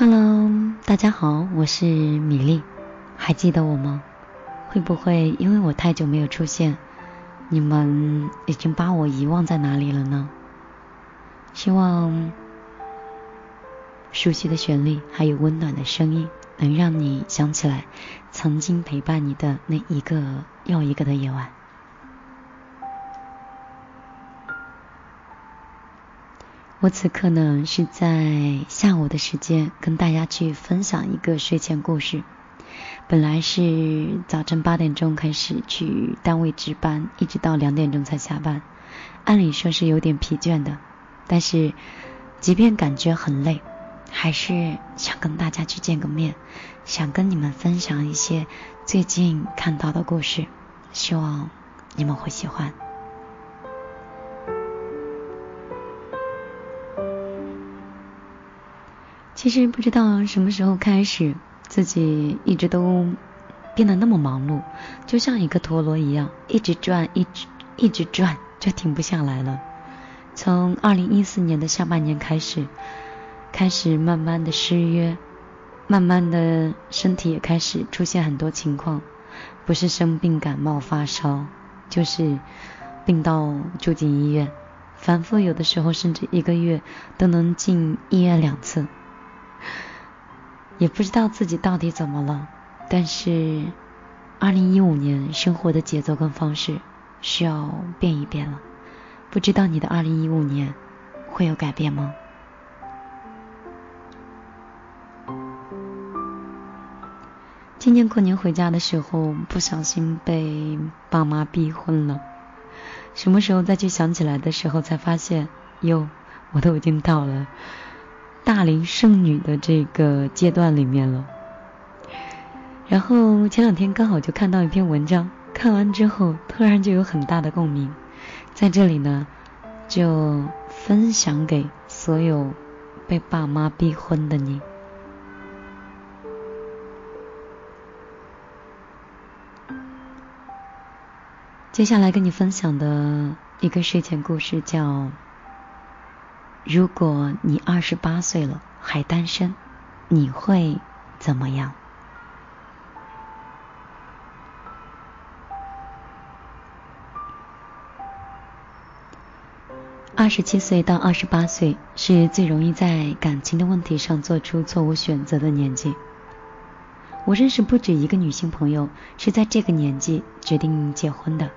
Hello，大家好，我是米粒，还记得我吗？会不会因为我太久没有出现，你们已经把我遗忘在哪里了呢？希望熟悉的旋律还有温暖的声音，能让你想起来曾经陪伴你的那一个又一个的夜晚。我此刻呢是在下午的时间跟大家去分享一个睡前故事。本来是早晨八点钟开始去单位值班，一直到两点钟才下班，按理说是有点疲倦的，但是即便感觉很累，还是想跟大家去见个面，想跟你们分享一些最近看到的故事，希望你们会喜欢。其实不知道什么时候开始，自己一直都变得那么忙碌，就像一个陀螺一样，一直转，一直一直转，就停不下来了。从二零一四年的下半年开始，开始慢慢的失约，慢慢的身体也开始出现很多情况，不是生病感冒发烧，就是病到住进医院，反复有的时候甚至一个月都能进医院两次。也不知道自己到底怎么了，但是，二零一五年生活的节奏跟方式需要变一变了。不知道你的二零一五年会有改变吗？今年过年回家的时候，不小心被爸妈逼婚了。什么时候再去想起来的时候，才发现，哟，我都已经到了。大龄剩女的这个阶段里面了，然后前两天刚好就看到一篇文章，看完之后突然就有很大的共鸣，在这里呢就分享给所有被爸妈逼婚的你。接下来跟你分享的一个睡前故事叫。如果你二十八岁了还单身，你会怎么样？二十七岁到二十八岁是最容易在感情的问题上做出错误选择的年纪。我认识不止一个女性朋友是在这个年纪决定结婚的，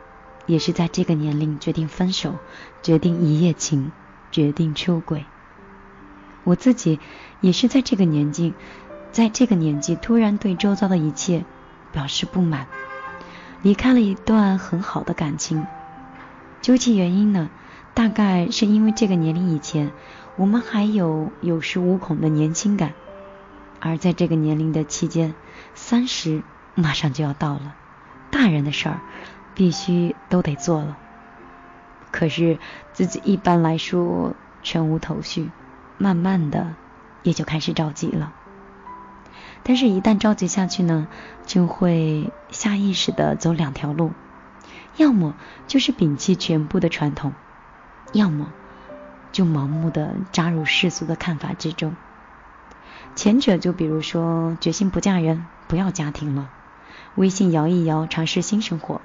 也是在这个年龄决定分手，决定一夜情。决定出轨。我自己也是在这个年纪，在这个年纪突然对周遭的一切表示不满，离开了一段很好的感情。究其原因呢，大概是因为这个年龄以前，我们还有有恃无恐的年轻感，而在这个年龄的期间，三十马上就要到了，大人的事儿必须都得做了。可是自己一般来说全无头绪，慢慢的也就开始着急了。但是，一旦着急下去呢，就会下意识的走两条路，要么就是摒弃全部的传统，要么就盲目的扎入世俗的看法之中。前者就比如说决心不嫁人，不要家庭了，微信摇一摇，尝试新生活；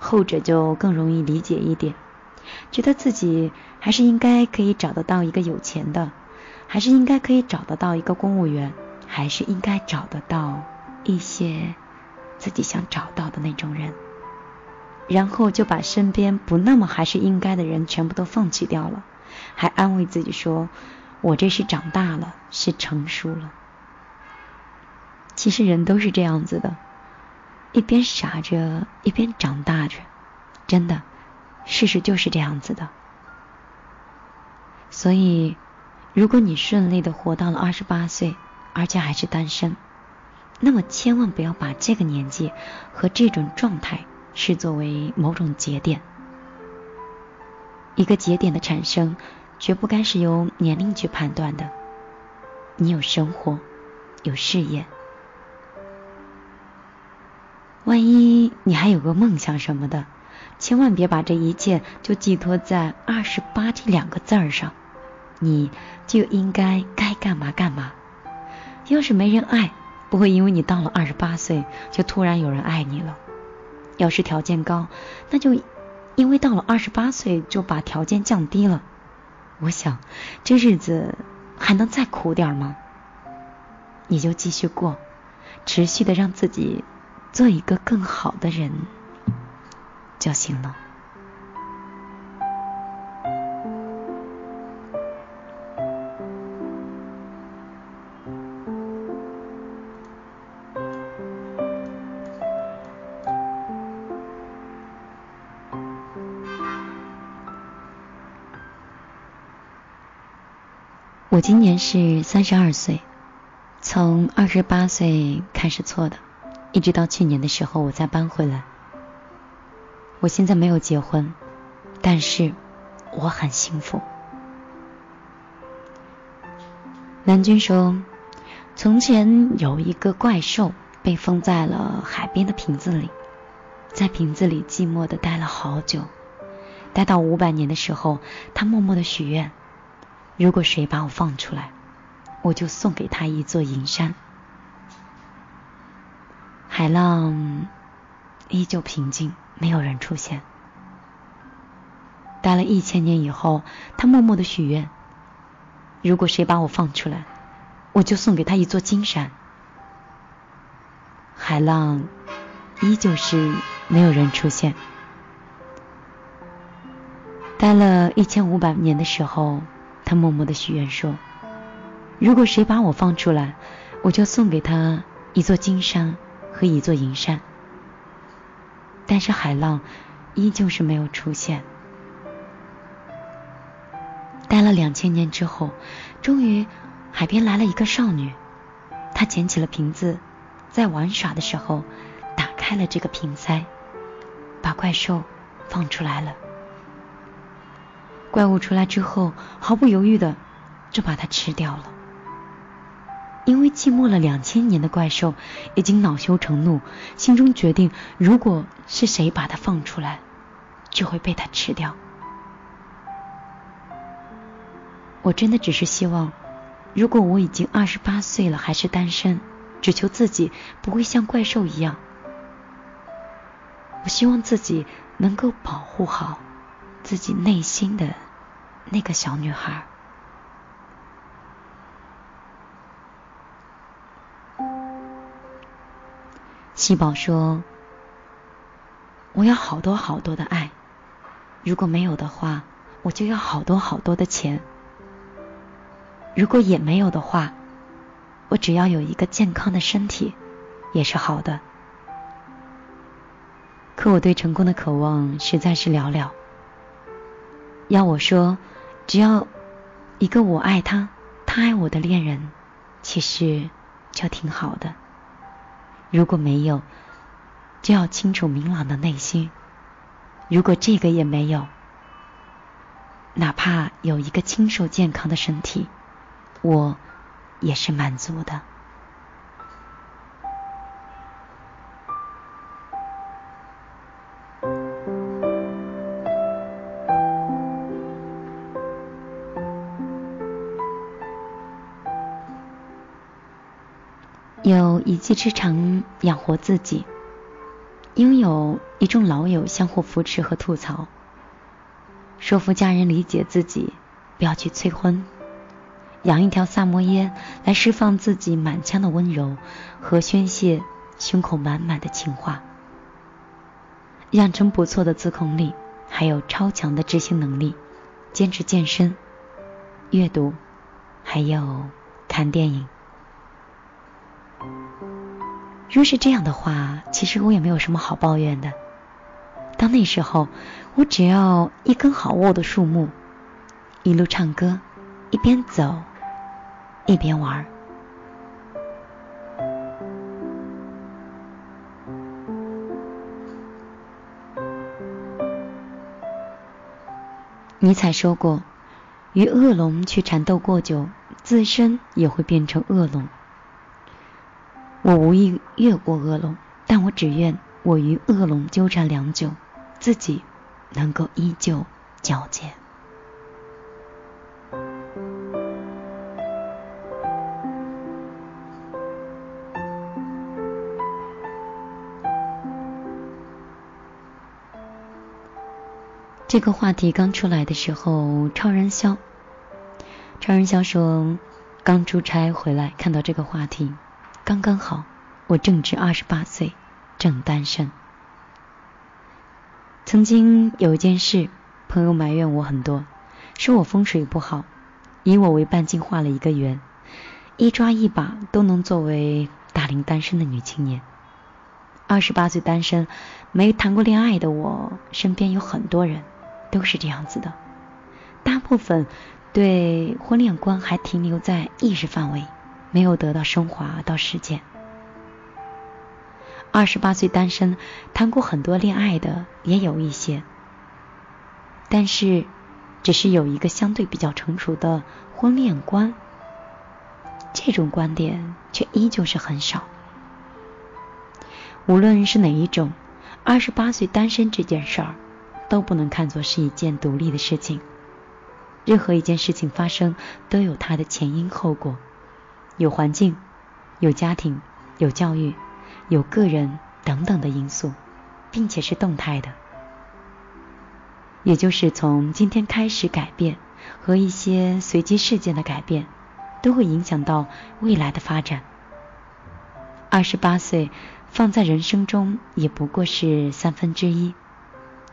后者就更容易理解一点。觉得自己还是应该可以找得到一个有钱的，还是应该可以找得到一个公务员，还是应该找得到一些自己想找到的那种人，然后就把身边不那么还是应该的人全部都放弃掉了，还安慰自己说：“我这是长大了，是成熟了。”其实人都是这样子的，一边傻着，一边长大着，真的。事实就是这样子的，所以，如果你顺利的活到了二十八岁，而且还是单身，那么千万不要把这个年纪和这种状态视作为某种节点。一个节点的产生，绝不该是由年龄去判断的。你有生活，有事业，万一你还有个梦想什么的。千万别把这一切就寄托在“二十八”这两个字儿上，你就应该该干嘛干嘛，要是没人爱，不会因为你到了二十八岁就突然有人爱你了；要是条件高，那就因为到了二十八岁就把条件降低了。我想，这日子还能再苦点吗？你就继续过，持续的让自己做一个更好的人就行了。我今年是三十二岁，从二十八岁开始错的，一直到去年的时候我再搬回来。我现在没有结婚，但是我很幸福。南君说，从前有一个怪兽被封在了海边的瓶子里，在瓶子里寂寞的待了好久，待到五百年的时候，他默默的许愿。如果谁把我放出来，我就送给他一座银山。海浪依旧平静，没有人出现。待了一千年以后，他默默的许愿：如果谁把我放出来，我就送给他一座金山。海浪依旧是没有人出现。待了一千五百年的时候。他默默的许愿说：“如果谁把我放出来，我就送给他一座金山和一座银山。”但是海浪依旧是没有出现。待了两千年之后，终于海边来了一个少女，她捡起了瓶子，在玩耍的时候打开了这个瓶塞，把怪兽放出来了。怪物出来之后，毫不犹豫的就把它吃掉了。因为寂寞了两千年的怪兽已经恼羞成怒，心中决定，如果是谁把它放出来，就会被它吃掉。我真的只是希望，如果我已经二十八岁了还是单身，只求自己不会像怪兽一样。我希望自己能够保护好。自己内心的那个小女孩。七宝说：“我要好多好多的爱，如果没有的话，我就要好多好多的钱。如果也没有的话，我只要有一个健康的身体，也是好的。可我对成功的渴望实在是寥寥。”要我说，只要一个我爱他，他爱我的恋人，其实就挺好的。如果没有，就要清楚明朗的内心。如果这个也没有，哪怕有一个清瘦健康的身体，我也是满足的。技之长养活自己，拥有一众老友相互扶持和吐槽，说服家人理解自己，不要去催婚，养一条萨摩耶来释放自己满腔的温柔和宣泄胸口满满的情话，养成不错的自控力，还有超强的执行能力，坚持健身、阅读，还有看电影。若是这样的话，其实我也没有什么好抱怨的。到那时候，我只要一根好握的树木，一路唱歌，一边走，一边玩。尼采说过：“与恶龙去缠斗过久，自身也会变成恶龙。”我无意越过恶龙但我只愿我与恶龙纠缠良久自己能够依旧矫健这个话题刚出来的时候超人肖超人肖说刚出差回来看到这个话题刚刚好，我正值二十八岁，正单身。曾经有一件事，朋友埋怨我很多，说我风水不好，以我为半径画了一个圆，一抓一把都能作为大龄单身的女青年。二十八岁单身，没谈过恋爱的我，身边有很多人。都是这样子的，大部分对婚恋观还停留在意识范围，没有得到升华到实践。二十八岁单身，谈过很多恋爱的也有一些，但是只是有一个相对比较成熟的婚恋观，这种观点却依旧是很少。无论是哪一种，二十八岁单身这件事儿。都不能看作是一件独立的事情。任何一件事情发生，都有它的前因后果，有环境、有家庭、有教育、有个人等等的因素，并且是动态的。也就是从今天开始改变和一些随机事件的改变，都会影响到未来的发展。二十八岁放在人生中也不过是三分之一。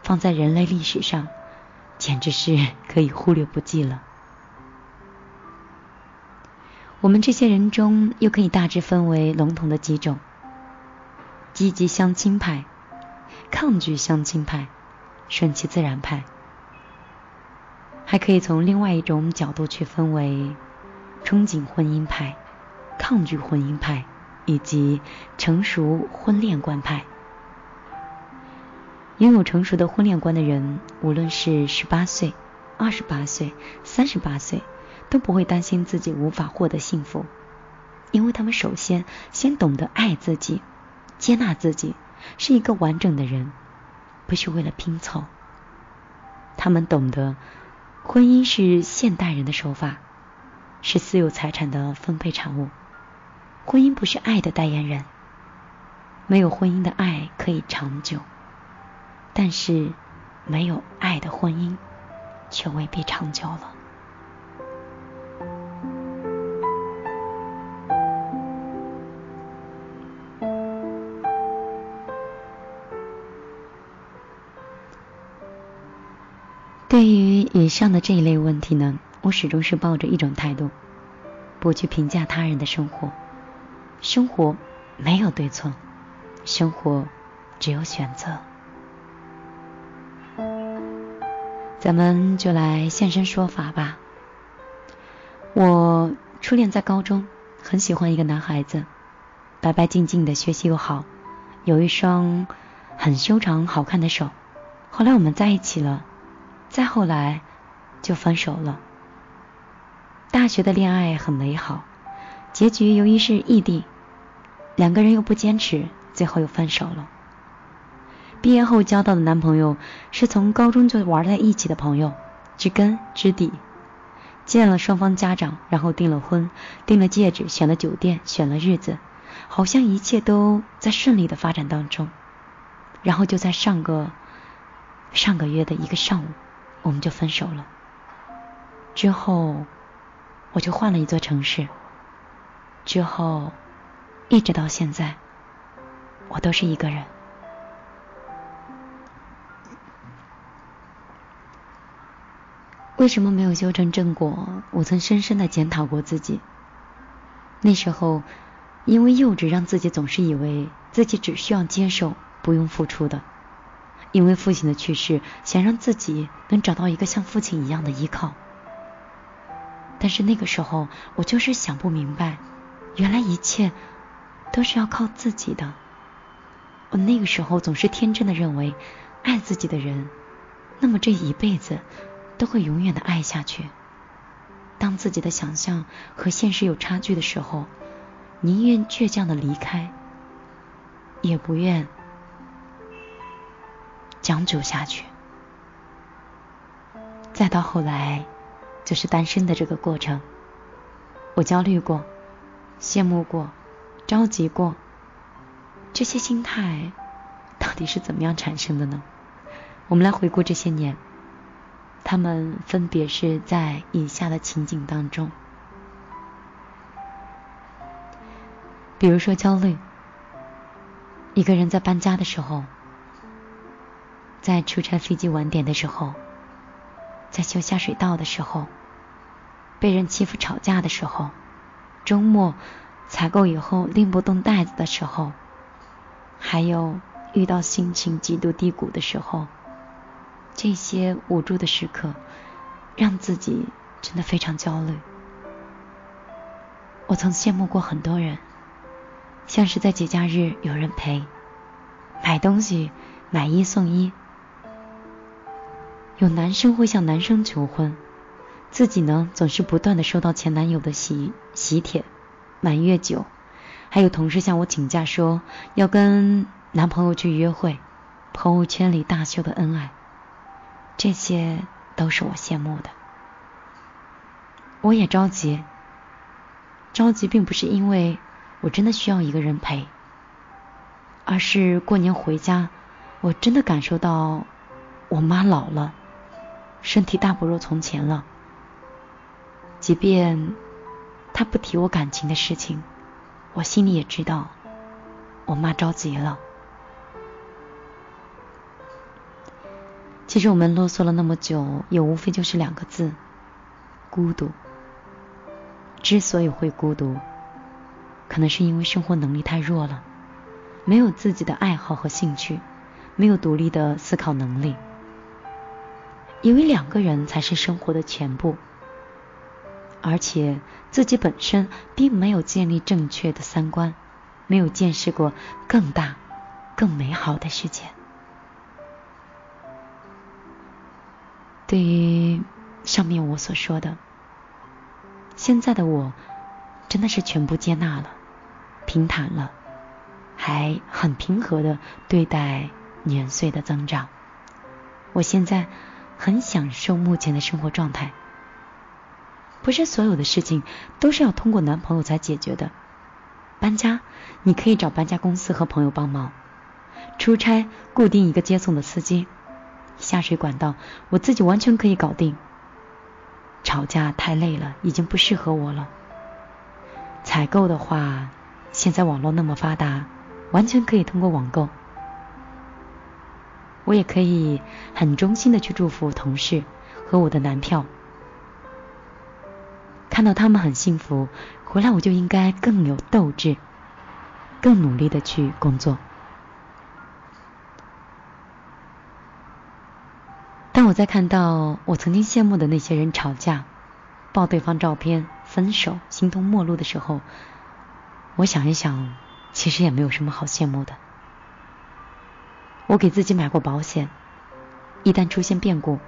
放在人类历史上，简直是 可以忽略不计了。我们这些人中，又可以大致分为笼统的几种：积极相亲派、抗拒相亲派、顺其自然派。还可以从另外一种角度去分为憧憬婚姻派、抗拒婚姻派以及成熟婚恋观派。拥有成熟的婚恋观的人，无论是十八岁、二十八岁、三十八岁，都不会担心自己无法获得幸福，因为他们首先先懂得爱自己、接纳自己，是一个完整的人，不是为了拼凑。他们懂得，婚姻是现代人的手法，是私有财产的分配产物，婚姻不是爱的代言人，没有婚姻的爱可以长久。但是，没有爱的婚姻，却未必长久了。对于以上的这一类问题呢，我始终是抱着一种态度，不去评价他人的生活。生活没有对错，生活只有选择。咱们就来现身说法吧。我初恋在高中，很喜欢一个男孩子，白白净净的，学习又好，有一双很修长好看的手。后来我们在一起了，再后来就分手了。大学的恋爱很美好，结局由于是异地，两个人又不坚持，最后又分手了。毕业后交到的男朋友是从高中就玩在一起的朋友，知根知底。见了双方家长，然后订了婚，订了戒指，选了酒店，选了日子，好像一切都在顺利的发展当中。然后就在上个上个月的一个上午，我们就分手了。之后我就换了一座城市。之后一直到现在，我都是一个人。为什么没有修成正果？我曾深深的检讨过自己。那时候，因为幼稚，让自己总是以为自己只需要接受，不用付出的。因为父亲的去世，想让自己能找到一个像父亲一样的依靠。但是那个时候，我就是想不明白，原来一切都是要靠自己的。我那个时候总是天真的认为，爱自己的人，那么这一辈子。都会永远的爱下去。当自己的想象和现实有差距的时候，宁愿倔强的离开，也不愿相处下去。再到后来，就是单身的这个过程，我焦虑过，羡慕过，着急过，这些心态到底是怎么样产生的呢？我们来回顾这些年。他们分别是在以下的情景当中，比如说焦虑，一个人在搬家的时候，在出差飞机晚点的时候，在修下水道的时候，被人欺负吵架的时候，周末采购以后拎不动袋子的时候，还有遇到心情极度低谷的时候。这些无助的时刻，让自己真的非常焦虑。我曾羡慕过很多人，像是在节假日有人陪，买东西买一送一，有男生会向男生求婚，自己呢总是不断的收到前男友的喜喜帖、满月酒，还有同事向我请假说要跟男朋友去约会，朋友圈里大秀的恩爱。这些都是我羡慕的，我也着急。着急并不是因为我真的需要一个人陪，而是过年回家，我真的感受到我妈老了，身体大不如从前了。即便他不提我感情的事情，我心里也知道，我妈着急了。其实我们啰嗦了那么久，也无非就是两个字：孤独。之所以会孤独，可能是因为生活能力太弱了，没有自己的爱好和兴趣，没有独立的思考能力，以为两个人才是生活的全部，而且自己本身并没有建立正确的三观，没有见识过更大、更美好的世界。对于上面我所说的，现在的我真的是全部接纳了，平坦了，还很平和的对待年岁的增长。我现在很享受目前的生活状态。不是所有的事情都是要通过男朋友才解决的。搬家，你可以找搬家公司和朋友帮忙；出差，固定一个接送的司机。下水管道，我自己完全可以搞定。吵架太累了，已经不适合我了。采购的话，现在网络那么发达，完全可以通过网购。我也可以很衷心的去祝福同事和我的男票，看到他们很幸福，回来我就应该更有斗志，更努力的去工作。当我在看到我曾经羡慕的那些人吵架、爆对方照片、分手、形同陌路的时候，我想一想，其实也没有什么好羡慕的。我给自己买过保险，一旦出现变故，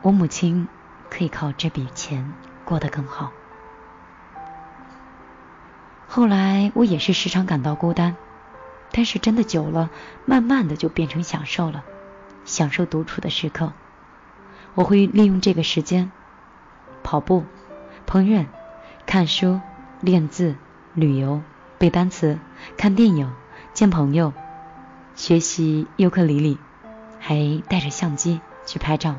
我母亲可以靠这笔钱过得更好。后来我也是时常感到孤单，但是真的久了，慢慢的就变成享受了。享受独处的时刻，我会利用这个时间跑步、烹饪、看书、练字、旅游、背单词、看电影、见朋友、学习尤克里里，还带着相机去拍照。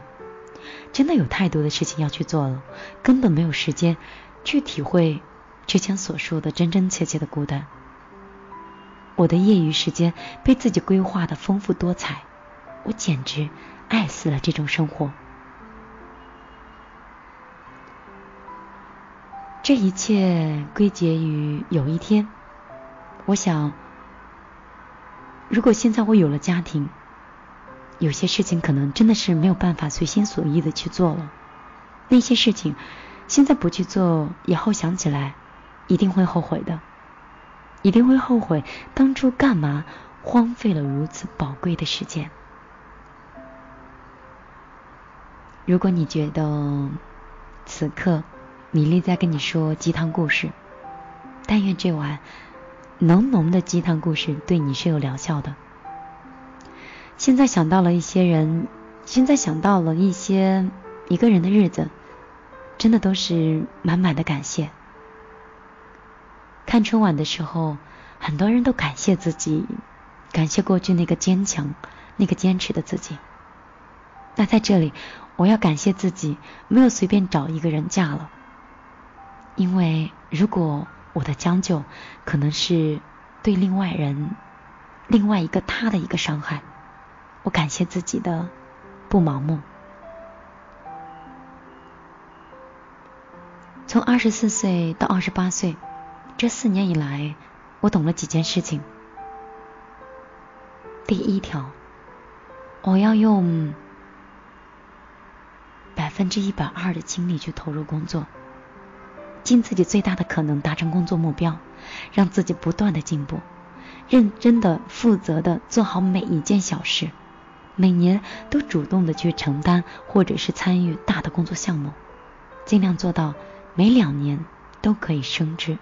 真的有太多的事情要去做了，根本没有时间去体会之前所说的真真切切的孤单。我的业余时间被自己规划的丰富多彩。我简直爱死了这种生活。这一切归结于有一天，我想，如果现在我有了家庭，有些事情可能真的是没有办法随心所欲的去做了。那些事情现在不去做，以后想起来一定会后悔的，一定会后悔当初干嘛荒废了如此宝贵的时间。如果你觉得此刻米粒在跟你说鸡汤故事，但愿这碗浓浓的鸡汤故事对你是有疗效的。现在想到了一些人，现在想到了一些一个人的日子，真的都是满满的感谢。看春晚的时候，很多人都感谢自己，感谢过去那个坚强、那个坚持的自己。那在这里，我要感谢自己没有随便找一个人嫁了，因为如果我的将就可能是对另外人、另外一个他的一个伤害，我感谢自己的不盲目。从二十四岁到二十八岁，这四年以来，我懂了几件事情。第一条，我要用百分之一百二的精力去投入工作，尽自己最大的可能达成工作目标，让自己不断的进步，认真的、负责的做好每一件小事，每年都主动的去承担或者是参与大的工作项目，尽量做到。每两年都可以升职，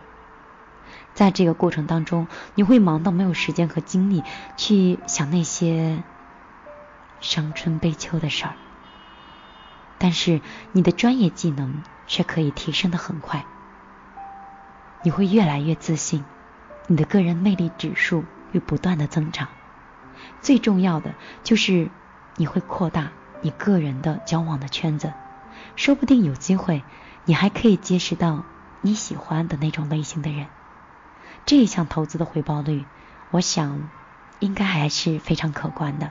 在这个过程当中，你会忙到没有时间和精力去想那些伤春悲秋的事儿，但是你的专业技能却可以提升的很快，你会越来越自信，你的个人魅力指数会不断的增长，最重要的就是你会扩大你个人的交往的圈子，说不定有机会。你还可以结识到你喜欢的那种类型的人，这一项投资的回报率，我想应该还是非常可观的。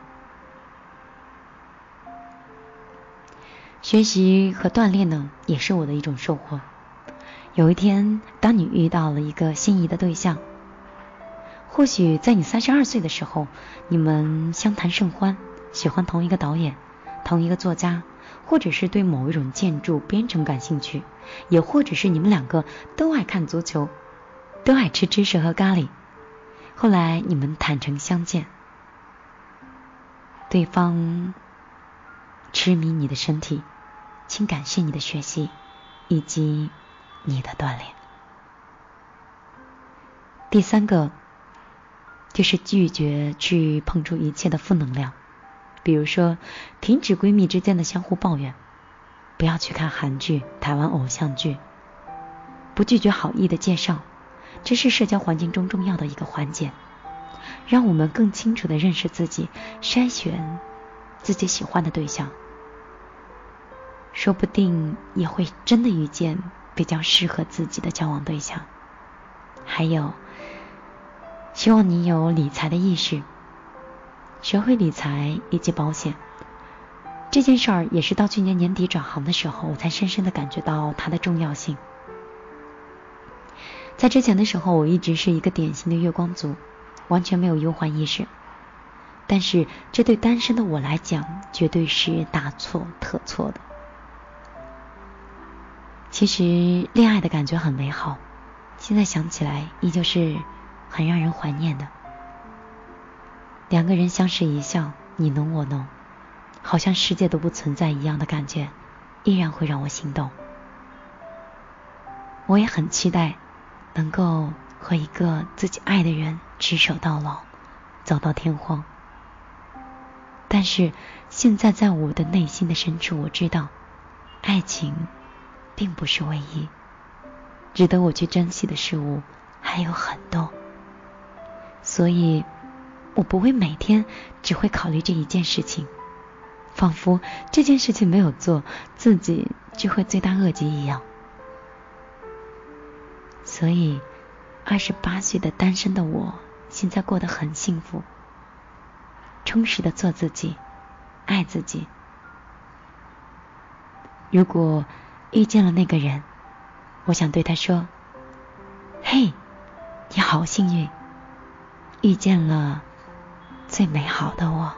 学习和锻炼呢，也是我的一种收获。有一天，当你遇到了一个心仪的对象，或许在你三十二岁的时候，你们相谈甚欢，喜欢同一个导演，同一个作家。或者是对某一种建筑编程感兴趣，也或者是你们两个都爱看足球，都爱吃芝士和咖喱。后来你们坦诚相见，对方痴迷你的身体，请感谢你的学习以及你的锻炼。第三个就是拒绝去碰触一切的负能量。比如说，停止闺蜜之间的相互抱怨，不要去看韩剧、台湾偶像剧，不拒绝好意的介绍，这是社交环境中重要的一个环节，让我们更清楚的认识自己，筛选自己喜欢的对象，说不定也会真的遇见比较适合自己的交往对象。还有，希望你有理财的意识。学会理财以及保险这件事儿，也是到去年年底转行的时候，我才深深的感觉到它的重要性。在之前的时候，我一直是一个典型的月光族，完全没有忧患意识。但是这对单身的我来讲，绝对是大错特错的。其实恋爱的感觉很美好，现在想起来依旧是很让人怀念的。两个人相视一笑，你侬我侬，好像世界都不存在一样的感觉，依然会让我心动。我也很期待能够和一个自己爱的人执手到老，走到天荒。但是现在在我的内心的深处，我知道，爱情并不是唯一，值得我去珍惜的事物还有很多，所以。我不会每天只会考虑这一件事情，仿佛这件事情没有做，自己就会罪大恶极一样。所以，二十八岁的单身的我，现在过得很幸福，充实的做自己，爱自己。如果遇见了那个人，我想对他说：“嘿，你好幸运，遇见了。”最美好的我。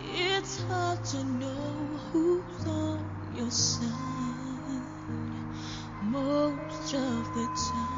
It's hard to know who's on your side most of the time.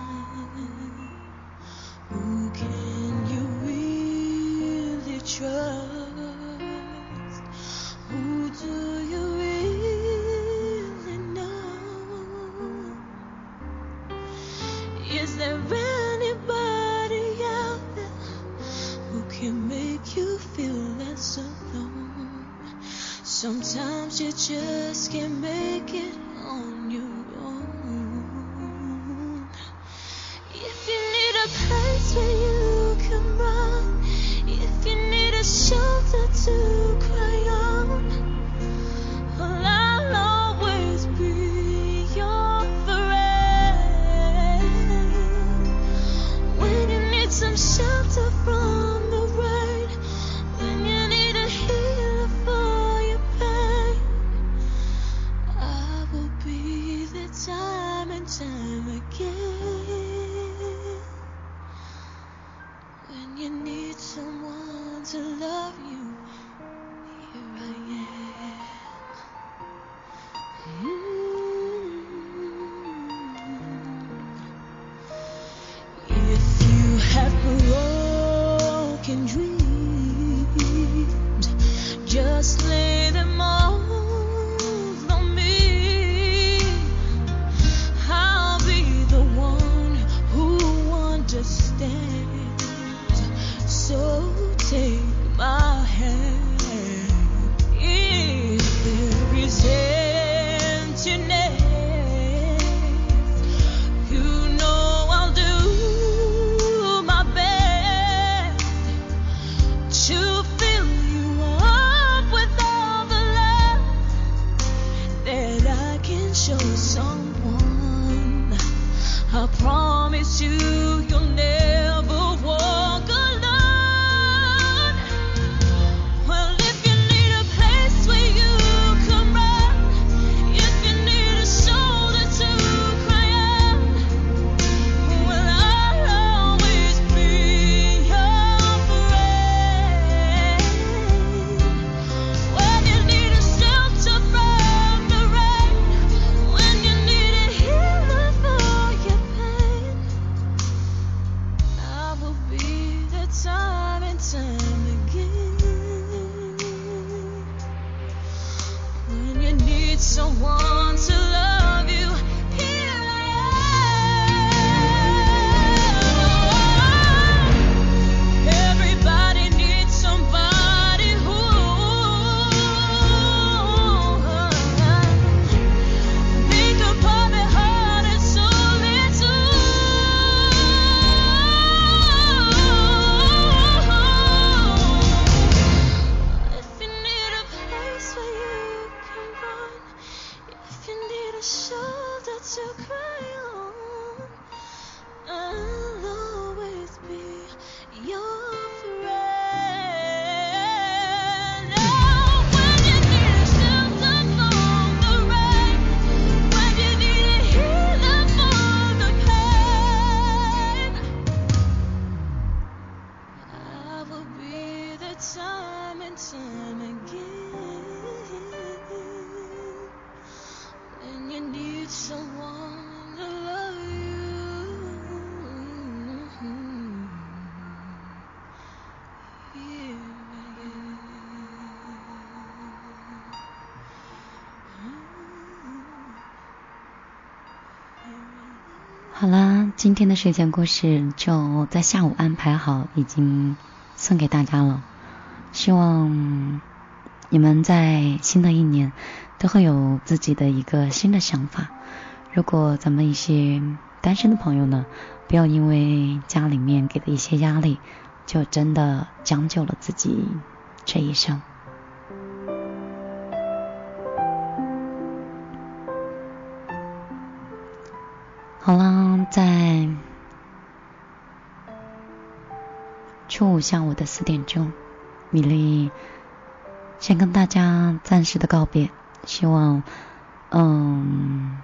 今天的睡前故事就在下午安排好，已经送给大家了。希望你们在新的一年都会有自己的一个新的想法。如果咱们一些单身的朋友呢，不要因为家里面给的一些压力，就真的将就了自己这一生。好啦，在初五下午的四点钟，米粒先跟大家暂时的告别。希望，嗯，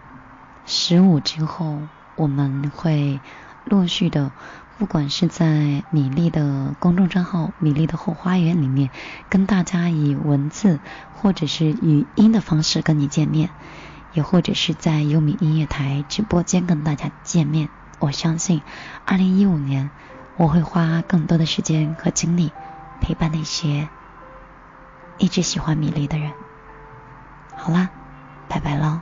十五之后我们会陆续的，不管是在米粒的公众账号“米粒的后花园”里面，跟大家以文字或者是语音的方式跟你见面。也或者是在优米音乐台直播间跟大家见面。我相信，二零一五年我会花更多的时间和精力陪伴那些一直喜欢米粒的人。好啦，拜拜喽